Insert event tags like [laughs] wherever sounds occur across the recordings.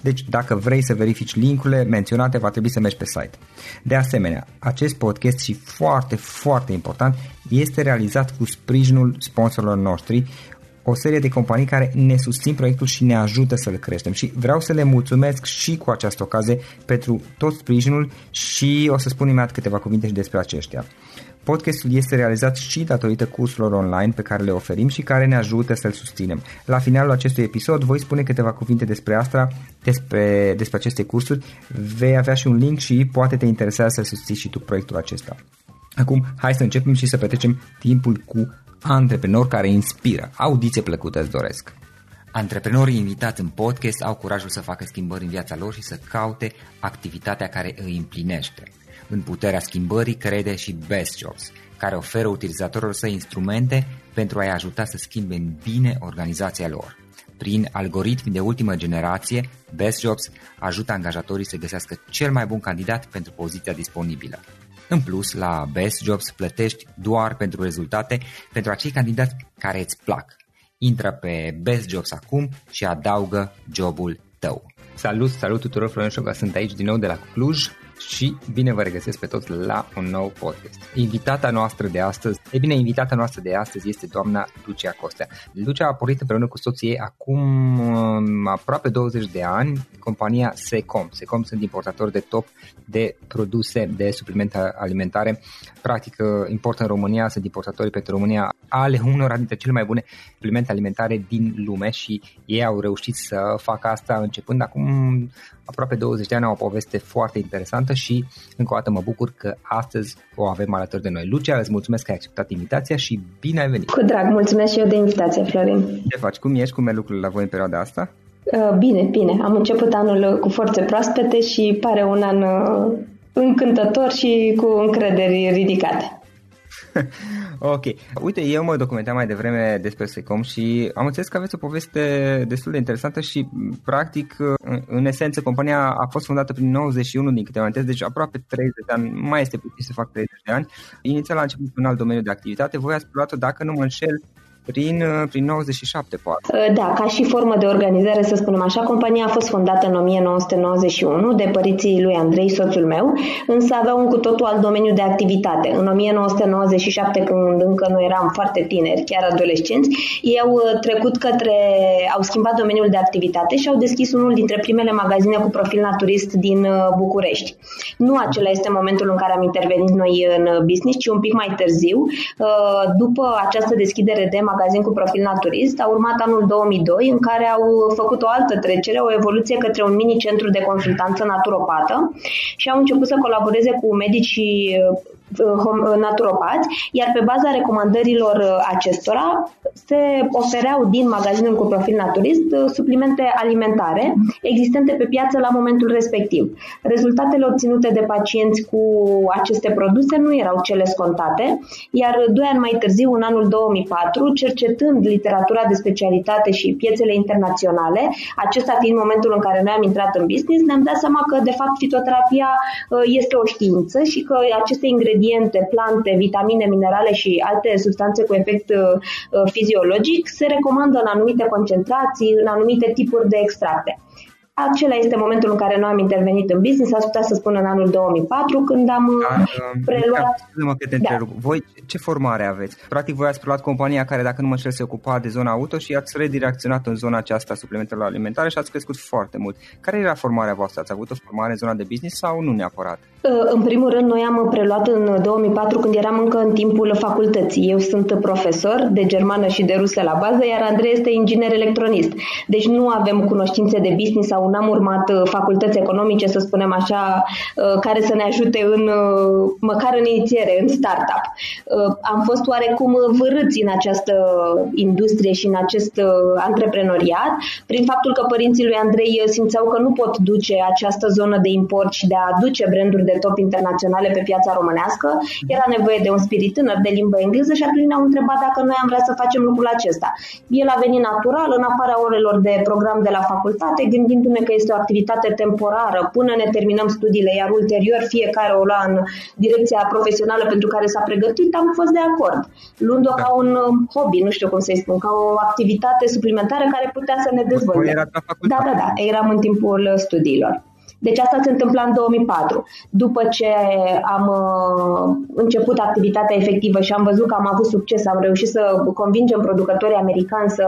Deci dacă vrei să verifici linkurile menționate, va trebui să mergi pe site. De asemenea, acest podcast și foarte, foarte important, este realizat cu sprijinul sponsorilor noștri, o serie de companii care ne susțin proiectul și ne ajută să-l creștem și vreau să le mulțumesc și cu această ocazie pentru tot sprijinul și o să spun imediat câteva cuvinte și despre aceștia. Podcastul este realizat și datorită cursurilor online pe care le oferim și care ne ajută să-l susținem. La finalul acestui episod voi spune câteva cuvinte despre asta, despre, despre aceste cursuri, vei avea și un link și poate te interesează să susții și tu proiectul acesta. Acum, hai să începem și să petrecem timpul cu antreprenori care inspiră. Audiție plăcută îți doresc! Antreprenorii invitați în podcast au curajul să facă schimbări în viața lor și să caute activitatea care îi împlinește. În puterea schimbării crede și Best Jobs, care oferă utilizatorilor săi instrumente pentru a-i ajuta să schimbe în bine organizația lor. Prin algoritmi de ultimă generație, Best Jobs ajută angajatorii să găsească cel mai bun candidat pentru poziția disponibilă. În plus, la Best Jobs plătești doar pentru rezultate pentru acei candidați care îți plac. Intră pe Best Jobs acum și adaugă jobul tău. Salut, salut tuturor, Florin Șoga, sunt aici din nou de la Cluj și bine vă regăsesc pe toți la un nou podcast. Invitata noastră de astăzi, e bine, invitata noastră de astăzi este doamna Lucia Costea. Lucia a pornit împreună cu soții acum um, aproape 20 de ani compania Secom. Secom sunt importatori de top de produse de suplimente alimentare. Practic uh, importă în România, sunt importatorii pentru România ale unora dintre cele mai bune suplimente alimentare din lume și ei au reușit să facă asta începând acum aproape 20 de ani, au o poveste foarte interesantă și încă o dată mă bucur că astăzi o avem alături de noi. Lucia, îți mulțumesc că ai acceptat invitația și bine ai venit! Cu drag, mulțumesc și eu de invitație, Florin! Ce faci? Cum ești? Cum e lucrurile la voi în perioada asta? Uh, bine, bine. Am început anul cu forțe proaspete și pare un an uh, încântător și cu încrederi ridicate. [laughs] ok. Uite, eu mă documentam mai devreme despre Secom și am înțeles că aveți o poveste destul de interesantă și, practic, în esență, compania a fost fondată prin 91 din câte amintesc, deci aproape 30 de ani, mai este puțin să fac 30 de ani. Inițial a început un alt domeniu de activitate, voi ați luat dacă nu mă înșel, Prin, uh, prin 97, poate. Uh, da, ca și formă de organizare, să spunem așa, compania a fost fondată în 1991 de părinții lui Andrei, soțul meu, însă avea un cu totul alt domeniu de activitate. În 1997, când încă noi eram foarte tineri, chiar adolescenți, ei au uh, trecut către, au schimbat domeniul de activitate și au deschis unul dintre primele magazine cu profil naturist din București. Nu acela este momentul în care am intervenit noi în business, ci un pic mai târziu. După această deschidere de magazin magazin cu profil naturist. A urmat anul 2002 în care au făcut o altă trecere, o evoluție către un mini-centru de consultanță naturopată și au început să colaboreze cu medici Uh, naturopați, iar pe baza recomandărilor uh, acestora se ofereau din magazinul cu profil naturist uh, suplimente alimentare existente pe piață la momentul respectiv. Rezultatele obținute de pacienți cu aceste produse nu erau cele scontate, iar doi ani mai târziu, în anul 2004, cercetând literatura de specialitate și piețele internaționale, acesta fiind momentul în care noi am intrat în business, ne-am dat seama că, de fapt, fitoterapia este o știință și că aceste ingrediente ingrediente, plante, vitamine, minerale și alte substanțe cu efect uh, uh, fiziologic se recomandă în anumite concentrații, în anumite tipuri de extracte. Acela este momentul în care noi am intervenit în business, aș putea să spun în anul 2004, când am Dar, uh, preluat... Mă că te da. Voi ce formare aveți? Practic voi ați preluat compania care, dacă nu mă știu, se ocupa de zona auto și ați redirecționat în zona aceasta suplimentelor alimentare și ați crescut foarte mult. Care era formarea voastră? Ați avut o formare în zona de business sau nu neapărat? Uh, în primul rând, noi am preluat în 2004 când eram încă în timpul facultății. Eu sunt profesor de germană și de rusă la bază, iar Andrei este inginer electronist. Deci nu avem cunoștințe de business sau n-am urmat uh, facultăți economice, să spunem așa, uh, care să ne ajute în, măcar în inițiere, în startup. Am fost oarecum vârâți în această industrie și în acest antreprenoriat, prin faptul că părinții lui Andrei simțeau că nu pot duce această zonă de import și de a aduce branduri de top internaționale pe piața românească, era nevoie de un spirit tânăr de limbă engleză și atunci ne-au întrebat dacă noi am vrea să facem lucrul acesta. El a venit natural, în afara orelor de program de la facultate, gândindu-ne că este o activitate temporară până ne terminăm studiile, iar ulterior fiecare o lua în direcția profesională pentru care s-a pregătit, am fost de acord, luând-o ca un um, hobby, nu știu cum să-i spun, ca o activitate suplimentară care putea să ne dezvolte. Da, da, da, eram în timpul studiilor. Deci asta se întâmpla în 2004. După ce am uh, început activitatea efectivă și am văzut că am avut succes, am reușit să convingem producătorii americani să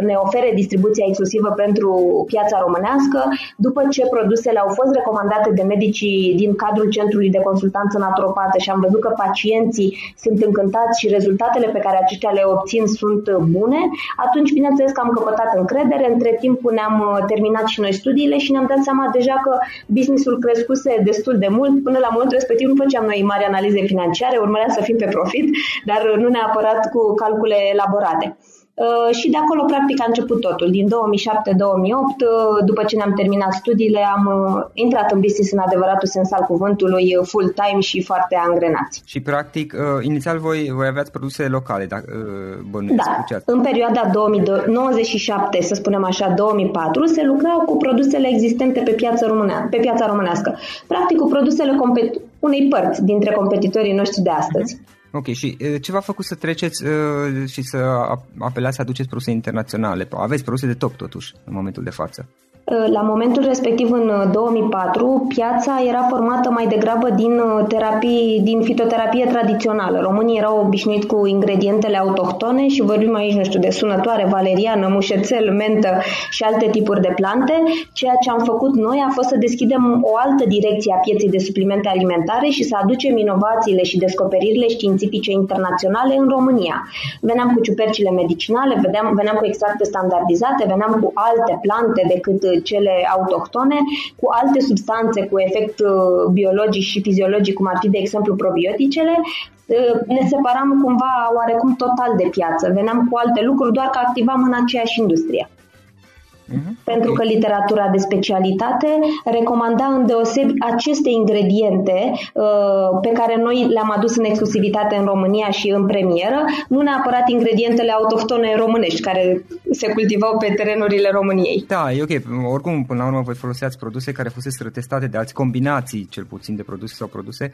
ne ofere distribuția exclusivă pentru piața românească, după ce produsele au fost recomandate de medicii din cadrul Centrului de Consultanță Naturopată și am văzut că pacienții sunt încântați și rezultatele pe care aceștia le obțin sunt bune, atunci bineînțeles că am căpătat încredere. Între timp ne-am uh, terminat și noi studiile și ne-am dat seama deja că businessul crescuse destul de mult. Până la momentul respectiv nu făceam noi mari analize financiare, urmărea să fim pe profit, dar nu neapărat cu calcule elaborate. Uh, și de acolo, practic, a început totul. Din 2007-2008, uh, după ce ne-am terminat studiile, am uh, intrat în business în adevăratul sens al cuvântului, full-time și foarte angrenați. Și, practic, inițial voi, voi aveați produse locale, dacă bănuiesc, Da, în perioada 2097, să spunem așa, 2004, se lucra cu produsele existente pe piața, românea, pe piața românească. Practic, cu produsele compet- unei părți dintre competitorii noștri de astăzi. Uh-huh. Ok, și ce v-a făcut să treceți și să apelați să aduceți produse internaționale? Aveți produse de top totuși în momentul de față. La momentul respectiv, în 2004, uh, piața era formată mai degrabă din, uh, terapii, din fitoterapie tradițională. Românii erau obișnuiți cu ingredientele autohtone și vorbim aici, nu știu, de sunătoare, valeriană, mușețel, mentă și alte tipuri de plante. Ceea ce am făcut noi a fost să deschidem o altă direcție a pieței de suplimente alimentare și să aducem inovațiile și descoperirile științifice internaționale în România. Veneam cu ciupercile medicinale, veneam, veneam cu extracte standardizate, veneam cu alte plante decât cele autohtone, cu alte substanțe cu efect uh, biologic și fiziologic, cum ar fi, de exemplu, probioticele, uh, ne separam cumva oarecum total de piață. Veneam cu alte lucruri, doar că activam în aceeași industrie. Uh-huh. Pentru că literatura de specialitate recomanda îndeosebi aceste ingrediente uh, pe care noi le-am adus în exclusivitate în România și în premieră, nu neapărat ingredientele autohtone românești care se cultivau pe terenurile României. Da, e ok. Oricum, până la urmă, voi foloseați produse care fusese testate de alți combinații, cel puțin de produse sau produse,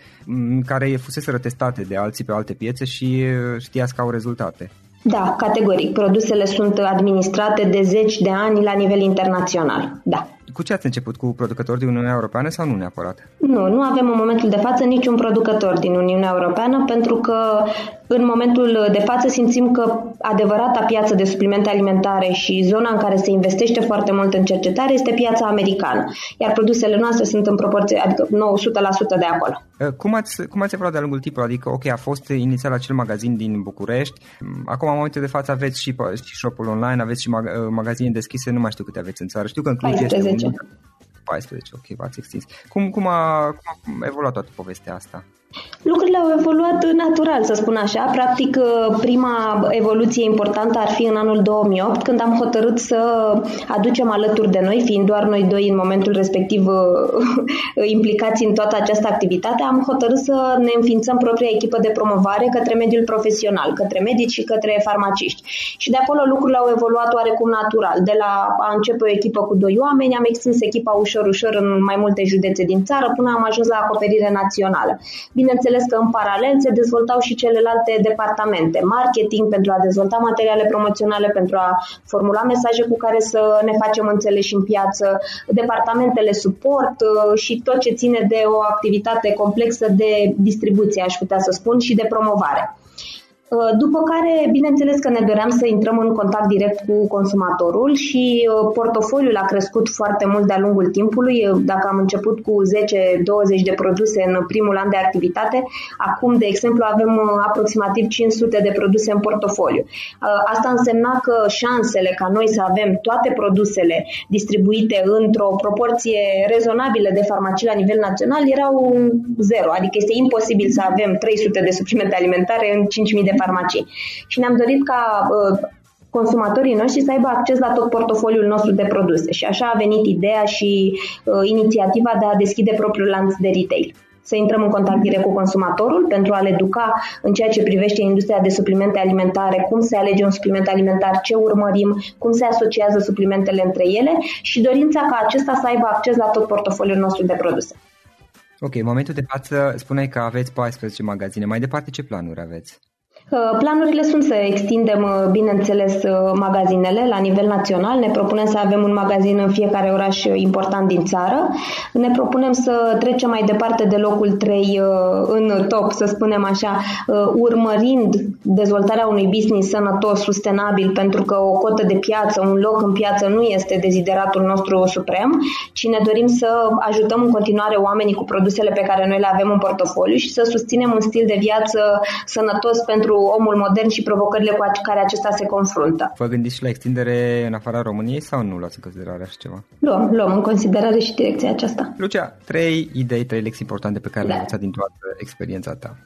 care fusese testate de alții pe alte piețe și uh, știați că au rezultate. Da, categoric. Produsele sunt administrate de zeci de ani la nivel internațional. Da. Cu ce ați început? Cu producători din Uniunea Europeană sau nu neapărat? Nu, nu avem în momentul de față niciun producător din Uniunea Europeană pentru că în momentul de față simțim că adevărata piață de suplimente alimentare și zona în care se investește foarte mult în cercetare este piața americană, iar produsele noastre sunt în proporție, adică 900% de acolo. Uh, cum ați, cum ați evaluat de-a lungul timpului? Adică, ok, a fost inițial acel magazin din București, acum în momentul de față aveți și, și shop-ul online, aveți și mag- uh, magazine deschise, nu mai știu câte aveți în țară. Știu că în Cluj 14. este un... 14, ok, v-ați extins. Cum, cum, a, cum a evoluat toată povestea asta? Lucrurile au evoluat natural, să spun așa. Practic, uh, prima evoluție importantă ar fi în anul 2008, când am hotărât să aducem alături de noi, fiind doar noi doi în momentul respectiv uh, [laughs] implicați în toată această activitate, am hotărât să ne înființăm propria echipă de promovare către mediul profesional, către medici și către farmaciști. Și de acolo lucrurile au evoluat oarecum natural. De la a începe o echipă cu doi oameni, am extins echipa ușor, ușor în mai multe județe din țară, până am ajuns la acoperire națională. Bineînțeles că în paralel se dezvoltau și celelalte departamente, marketing pentru a dezvolta materiale promoționale, pentru a formula mesaje cu care să ne facem înțeleși în piață, departamentele suport uh, și tot ce ține de o activitate complexă de distribuție, aș putea să spun, și de promovare. Uh, după care, bineînțeles că ne doream să intrăm în contact direct cu consumatorul și uh, portofoliul a crescut foarte mult de-a lungul timpului. Uh, dacă am început cu 10-20 de produse în primul an de activitate, acum, de exemplu, avem aproximativ 500 de produse în portofoliu. Asta însemna că șansele ca noi să avem toate produsele distribuite într-o proporție rezonabilă de farmacii la nivel național erau zero, adică este imposibil să avem 300 de suplimente alimentare în 5.000 de farmacii. Și ne-am dorit ca uh, consumatorii noștri să aibă acces la tot portofoliul nostru de produse. Și așa a venit ideea și uh, inițiativa de a deschide propriul lanț de retail să intrăm în contact direct cu consumatorul pentru a-l educa în ceea ce privește industria de suplimente alimentare, cum se alege un supliment alimentar, ce urmărim, cum se asociază suplimentele între ele și dorința ca acesta să aibă acces la tot portofoliul nostru de produse. Ok, în momentul de față spuneai că aveți 14 magazine. Mai departe, ce planuri aveți? Uh, planurile sunt să extindem, uh, bineînțeles, uh, magazinele la nivel național. Ne propunem să avem un magazin în fiecare oraș important din țară. Ne propunem să trecem mai departe de locul 3 în top, să spunem așa, urmărind dezvoltarea unui business sănătos, sustenabil, pentru că o cotă de piață, un loc în piață nu este dezideratul nostru suprem, ci ne dorim să ajutăm în continuare oamenii cu produsele pe care noi le avem în portofoliu și să susținem un stil de viață sănătos pentru pentru omul modern și provocările cu care acesta se confruntă. Vă gândiți și la extindere în afara României sau nu luați în considerare așa ceva? Luăm, luăm în considerare și direcția aceasta. Lucia, trei idei, trei lecții importante pe care da. le-ai învățat din toată experiența ta.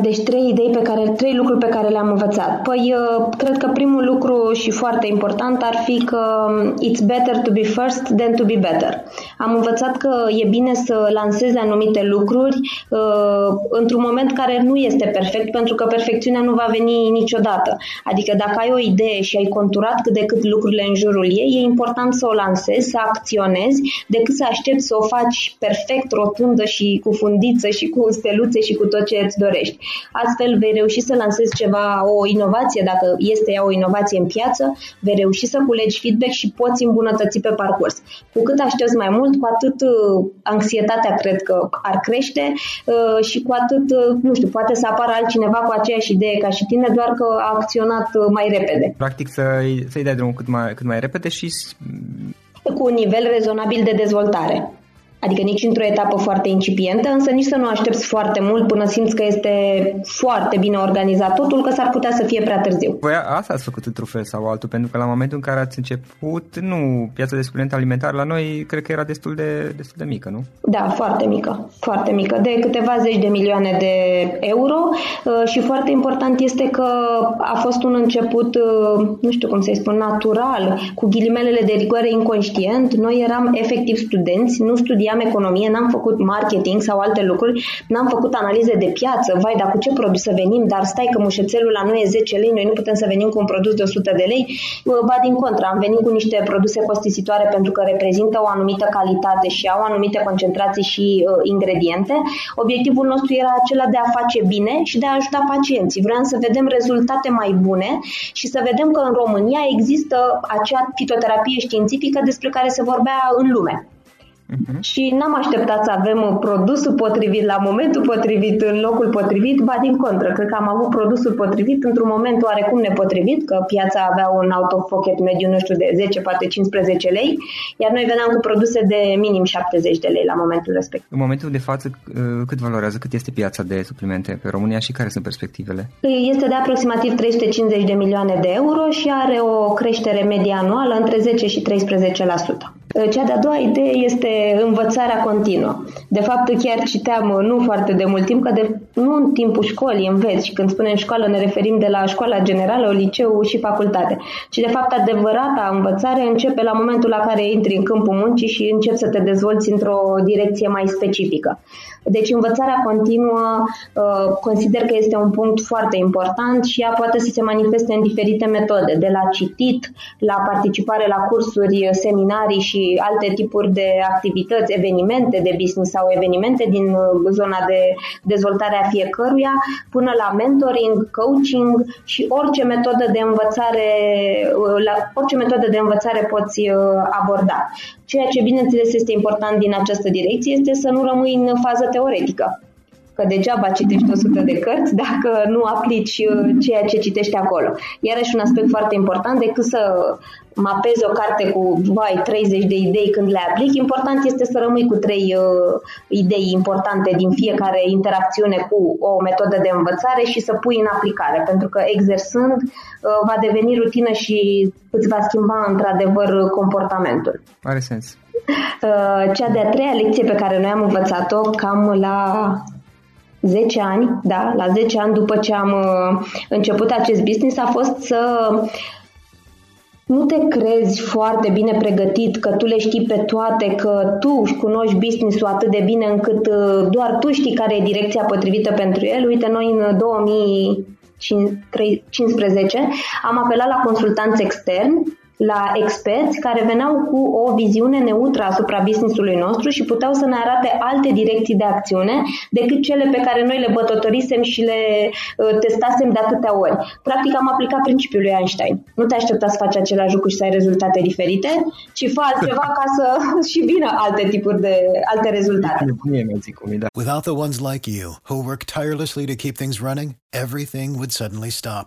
Deci trei idei pe care, trei lucruri pe care le-am învățat. Păi, uh, cred că primul lucru și foarte important ar fi că um, it's better to be first than to be better. Am învățat că e bine să lansezi anumite lucruri uh, într-un moment care nu este perfect, pentru că perfecțiunea nu va veni niciodată. Adică dacă ai o idee și ai conturat cât de cât lucrurile în jurul ei, e important să o lansezi, să acționezi, decât să aștepți să o faci perfect, rotundă și cu fundiță și cu steluțe și cu tot ce îți dorești. Astfel vei reuși să lansezi ceva, o inovație, dacă este ea o inovație în piață, vei reuși să culegi feedback și poți îmbunătăți pe parcurs. Cu cât aștepți mai mult, cu atât uh, anxietatea cred că ar crește uh, și cu atât, uh, nu știu, poate să apară altcineva cu aceeași idee ca și tine, doar că a acționat mai repede. Practic să-i, să-i dai drumul cât mai, cât mai repede și cu un nivel rezonabil de dezvoltare adică nici într-o etapă foarte incipientă, însă nici să nu aștepți foarte mult până simți că este foarte bine organizat totul, că s-ar putea să fie prea târziu. Voi asta ați făcut într-un fel sau altul, pentru că la momentul în care ați început, nu, piața de suplimente alimentare la noi cred că era destul de, destul de mică, nu? Da, foarte mică, foarte mică, de câteva zeci de milioane de euro uh, și foarte important este că a fost un început, uh, nu știu cum să-i spun, natural, cu ghilimelele de rigoare inconștient. Noi eram efectiv studenți, nu studiam știam economie, n-am făcut marketing sau alte lucruri, n-am făcut analize de piață, vai, dar cu ce produs să venim, dar stai că mușețelul la noi e 10 lei, noi nu putem să venim cu un produs de 100 de lei, ba din contra, am venit cu niște produse costisitoare pentru că reprezintă o anumită calitate și au anumite concentrații și uh, ingrediente. Obiectivul nostru era acela de a face bine și de a ajuta pacienții. Vreau să vedem rezultate mai bune și să vedem că în România există acea fitoterapie științifică despre care se vorbea în lume. Uh-huh. Și n-am așteptat să avem produsul potrivit la momentul potrivit, în locul potrivit, ba din contră, cred că am avut produsul potrivit într-un moment oarecum nepotrivit, că piața avea un out of pocket mediu, nu știu, de 10, poate 15 lei, iar noi veneam cu produse de minim 70 de lei la momentul respectiv. În momentul de față, cât valorează, cât este piața de suplimente pe România și care sunt perspectivele? Este de aproximativ 350 de milioane de euro și are o creștere medie anuală între 10 și 13%. Cea de-a doua idee este învățarea continuă. De fapt, chiar citeam nu foarte de mult timp, că de, nu în timpul școlii înveți și când spunem școală ne referim de la școala generală, liceu și facultate, ci de fapt adevărata învățare începe la momentul la care intri în câmpul muncii și începi să te dezvolți într-o direcție mai specifică. Deci învățarea continuă uh, consider că este un punct foarte important și ea poate să se manifeste în diferite metode, de la citit, la participare la cursuri, seminarii și alte tipuri de activități, evenimente de business sau evenimente din uh, zona de dezvoltare a fiecăruia, până la mentoring, coaching și orice metodă de învățare, uh, la orice metodă de învățare poți aborda. Ceea ce, bineînțeles, este important din această direcție este să nu rămâi în fază teoretică. Că degeaba citești 100 de cărți dacă nu aplici uh, ceea ce citești acolo. Iarăși un aspect foarte important, decât să mapezi o carte cu vai, 30 de idei când le aplic, important este să rămâi cu trei uh, idei importante din fiecare interacțiune cu o metodă de învățare și să pui în aplicare, pentru că exersând uh, va deveni rutină și îți va schimba într-adevăr comportamentul. Are sens. Uh, cea de-a treia lecție pe care noi am învățat-o cam la 10 ani, da, la 10 ani după ce am uh, început acest business a fost să nu te crezi foarte bine pregătit, că tu le știi pe toate, că tu își cunoști business-ul atât de bine încât uh, doar tu știi care e direcția potrivită pentru el. Uite, noi în 2015 am apelat la consultanți externi la experți care veneau cu o viziune neutră asupra businessului nostru și puteau să ne arate alte direcții de acțiune decât cele pe care noi le bătătorisem și le uh, testasem de atâtea ori. Practic am aplicat principiul lui Einstein. Nu te aștepta să faci același lucru și să ai rezultate diferite, ci fă altceva ca să [laughs] și vină alte tipuri de alte rezultate. Da. Without the ones like you who work tirelessly to keep things running, everything would suddenly stop.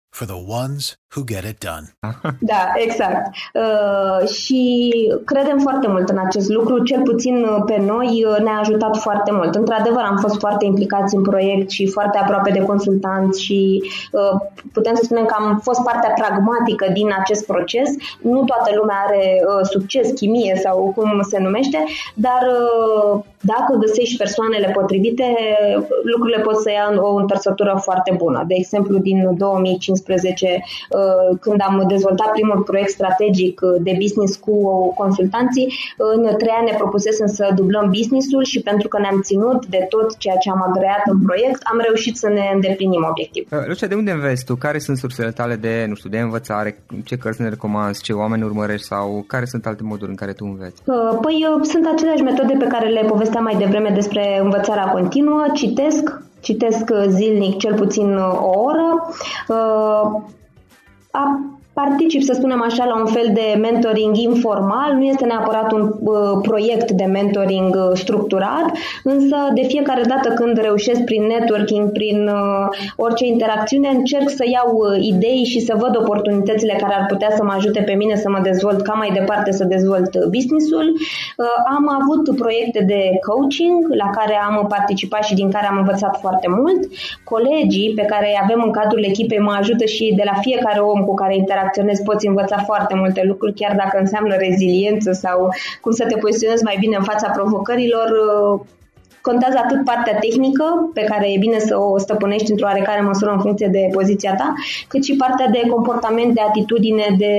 for the ones who get it done. Da, exact. Uh, și credem foarte mult în acest lucru, cel puțin uh, pe noi uh, ne-a ajutat foarte mult. Într-adevăr, am fost foarte implicați în proiect și foarte aproape de consultanți și uh, putem să spunem că am fost partea pragmatică din acest proces. Nu toată lumea are uh, succes, chimie sau cum se numește, dar uh, dacă găsești persoanele potrivite, lucrurile pot să ia o întorsătură foarte bună. De exemplu, din 2015 Uh, când am dezvoltat primul proiect strategic uh, de business cu consultanții, în trei ani ne propusesem să dublăm businessul și pentru că ne-am ținut de tot ceea ce am agreat în proiect, am reușit să ne îndeplinim obiectivul. Uh, Lucia, de unde înveți tu? Care sunt sursele tale de, nu știu, de învățare? Ce cărți ne recomanzi? Ce oameni urmărești? Sau care sunt alte moduri în care tu înveți? Păi sunt aceleași metode pe care le povesteam mai devreme despre învățarea continuă. Citesc, citesc zilnic cel puțin o oră a particip, să spunem așa, la un fel de mentoring informal. Nu este neapărat un uh, proiect de mentoring uh, structurat, însă de fiecare dată când reușesc prin networking, prin uh, orice interacțiune, încerc să iau uh, idei și să văd oportunitățile care ar putea să mă ajute pe mine să mă dezvolt ca mai departe să dezvolt uh, businessul. Uh, am avut proiecte de coaching la care am participat și din care am învățat foarte mult. Colegii pe care îi avem în cadrul echipei mă ajută și de la fiecare om cu care interacționez reacționezi, poți învăța foarte multe lucruri, chiar dacă înseamnă reziliență sau cum să te poziționezi mai bine în fața provocărilor, Contează atât partea tehnică, pe care e bine să o stăpânești într-o oarecare măsură în funcție de poziția ta, cât și partea de comportament, de atitudine, de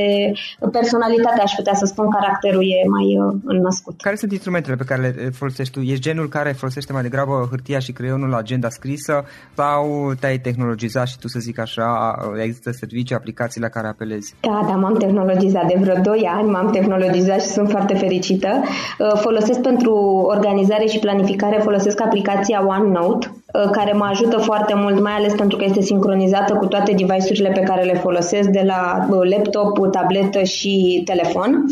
personalitate, aș putea să spun, caracterul e mai uh, născut. Care sunt instrumentele pe care le folosești tu? Ești genul care folosește mai degrabă hârtia și creionul la agenda scrisă sau te-ai tehnologizat și tu să zic așa, există servicii, aplicații la care apelezi? Da, da, m-am tehnologizat de vreo 2 ani, m-am tehnologizat și sunt foarte fericită. Uh, folosesc pentru organizare și planificare folosesc aplicația OneNote, uh, care mă ajută foarte mult, mai ales pentru că este sincronizată cu toate device-urile pe care le folosesc, de la uh, laptop, tabletă și telefon.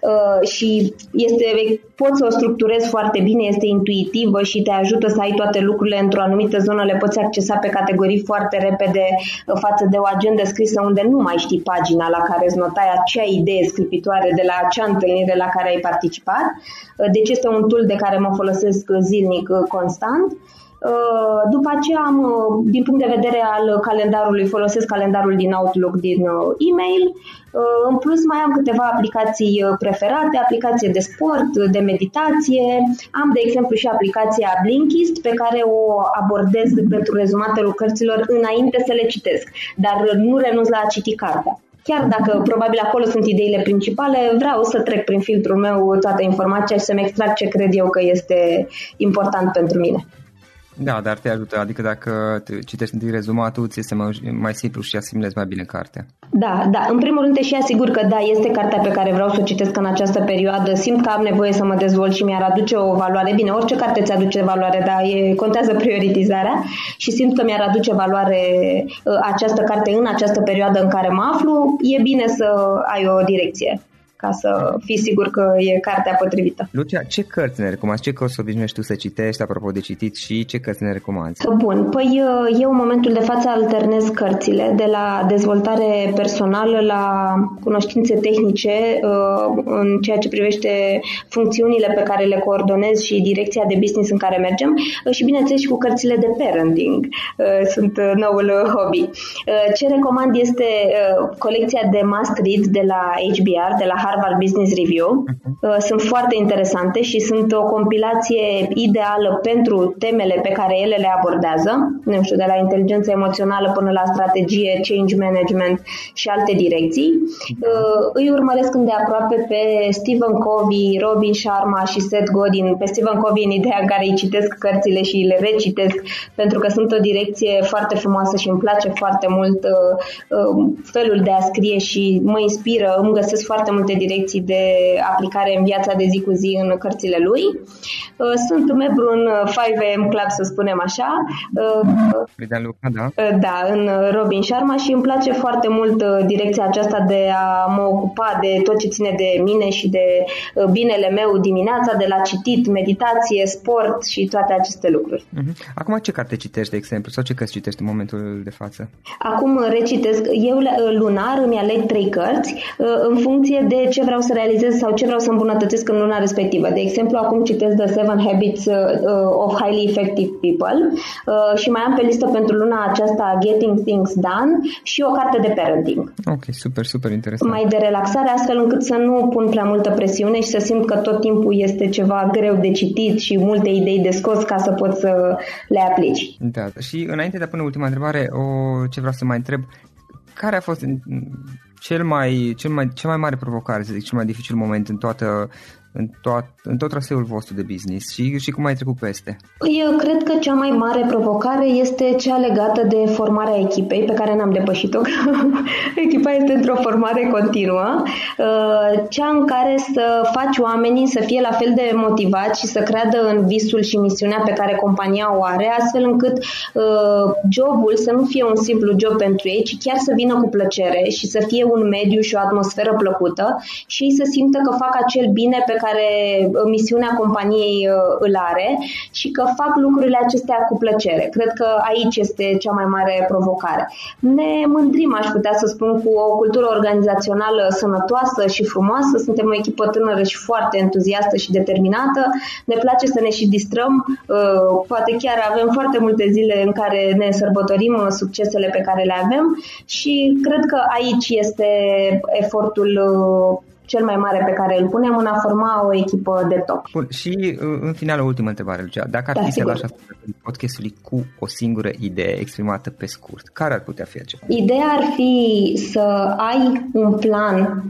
Uh, și este, pot să o structurez foarte bine, este intuitivă și te ajută să ai toate lucrurile într-o anumită zonă, le poți accesa pe categorii foarte repede față de o agendă scrisă unde nu mai știi pagina la care îți notai acea idee scripitoare de la acea întâlnire la care ai participat. Deci este un tool de care mă folosesc zilnic Uh, constant. Uh, după aceea am, uh, din punct de vedere al calendarului, folosesc calendarul din Outlook, din e-mail. În plus mai am câteva aplicații preferate, aplicație de sport, de meditație. Am, de exemplu, și aplicația Blinkist, pe care o abordez pentru rezumatele cărților înainte să le citesc, dar nu renunț la a citi cartea. Chiar dacă probabil acolo sunt ideile principale, vreau să trec prin filtrul meu toată informația și să-mi extrag ce cred eu că este important pentru mine. Da, dar te ajută, adică dacă citești întâi rezumatul, ți este mai, mai simplu și asimilezi mai bine cartea. Da, da. În primul rând te și asigur că da, este cartea pe care vreau să o citesc în această perioadă. Simt că am nevoie să mă dezvolt și mi-ar aduce o valoare. Bine, orice carte ți aduce valoare, dar e, contează prioritizarea și simt că mi-ar aduce valoare ă, această carte în această perioadă în care mă aflu. E bine să ai o direcție ca să fii sigur că e cartea potrivită. Lucia, ce cărți ne recomanzi? Ce cărți obișnuiești tu să citești, apropo de citit, și ce cărți ne recomanzi? Bun, păi uh, eu în momentul de față alternez cărțile de la dezvoltare personală la cunoștințe tehnice uh, în ceea ce privește funcțiunile pe care le coordonez și direcția de business în care mergem uh, și bineînțeles și cu cărțile de parenting. Sunt noul hobby. Ce recomand este colecția de must read de la HBR, de la Harvard Business Review. Uh, sunt foarte interesante și sunt o compilație ideală pentru temele pe care ele le abordează, nu știu, de la inteligență emoțională până la strategie, change management și alte direcții. Uh, îi urmăresc îndeaproape pe Stephen Covey, Robin Sharma și Seth Godin. Pe Stephen Covey în ideea în care îi citesc cărțile și le recitesc pentru că sunt o direcție foarte frumoasă și îmi place foarte mult uh, felul de a scrie și mă inspiră, îmi găsesc foarte multe direcții de aplicare în viața de zi cu zi în cărțile lui. Uh, sunt membru în 5am uh, Club, să spunem așa. Uh, da. Da, în Robin Sharma și îmi place foarte mult direcția aceasta de a mă ocupa de tot ce ține de mine și de binele meu dimineața, de la citit, meditație, sport și toate aceste lucruri. Mhm. Acum ce carte citești, de exemplu, sau ce cărți citești în momentul de față? Acum recitesc, eu lunar îmi aleg trei cărți în funcție de ce vreau să realizez sau ce vreau să îmbunătățesc în luna respectivă. De exemplu, acum citesc The Seven Habits uh, uh, of Highly Effective People uh, și mai am pe listă pentru luna aceasta Getting Things Done și o carte de parenting. Ok, super, super interesant. Mai de relaxare, astfel încât să nu pun prea multă presiune și să simt că tot timpul este ceva greu de citit și multe idei de scos ca să pot să le aplici. Da, și înainte de a pune ultima întrebare, o, ce vreau să mai întreb, care a fost cel mai, cel mai, cea mai mare provocare, să zic, cel mai dificil moment în toată în, tot, în tot traseul vostru de business și, și cum ai trecut peste? Eu cred că cea mai mare provocare este cea legată de formarea echipei, pe care n-am depășit-o. [laughs] Echipa este într-o formare continuă, uh, cea în care să faci oamenii să fie la fel de motivați și să creadă în visul și misiunea pe care compania o are, astfel încât uh, jobul să nu fie un simplu job pentru ei, ci chiar să vină cu plăcere și să fie un mediu și o atmosferă plăcută și să simtă că fac acel bine pe care care misiunea companiei îl are și că fac lucrurile acestea cu plăcere. Cred că aici este cea mai mare provocare. Ne mândrim, aș putea să spun, cu o cultură organizațională sănătoasă și frumoasă. Suntem o echipă tânără și foarte entuziastă și determinată. Ne place să ne și distrăm. Poate chiar avem foarte multe zile în care ne sărbătorim succesele pe care le avem și cred că aici este efortul cel mai mare pe care îl punem în a forma o echipă de top. Bun, și în final o ultimă întrebare, Lucia. Dacă ar da, fi să lași podcastului cu o singură idee exprimată pe scurt, care ar putea fi aceea? Ideea ar fi să ai un plan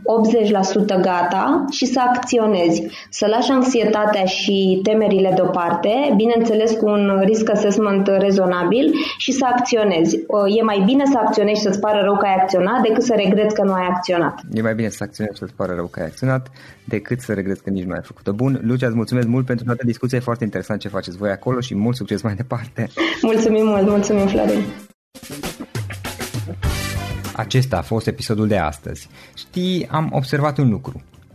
80% gata și să acționezi, să lași anxietatea și temerile deoparte, bineînțeles cu un risk assessment rezonabil și să acționezi. E mai bine să acționezi și să-ți pară rău că ai acționat decât să regreți că nu ai acționat. E mai bine să acționezi și să-ți pară rău rău că ai acționat, decât să regret că nici nu ai făcut-o. Bun, Lucia, îți mulțumesc mult pentru toată discuția, e foarte interesant ce faceți voi acolo și mult succes mai departe. Mulțumim mult, mulțumim Florin. Acesta a fost episodul de astăzi. Știi, am observat un lucru.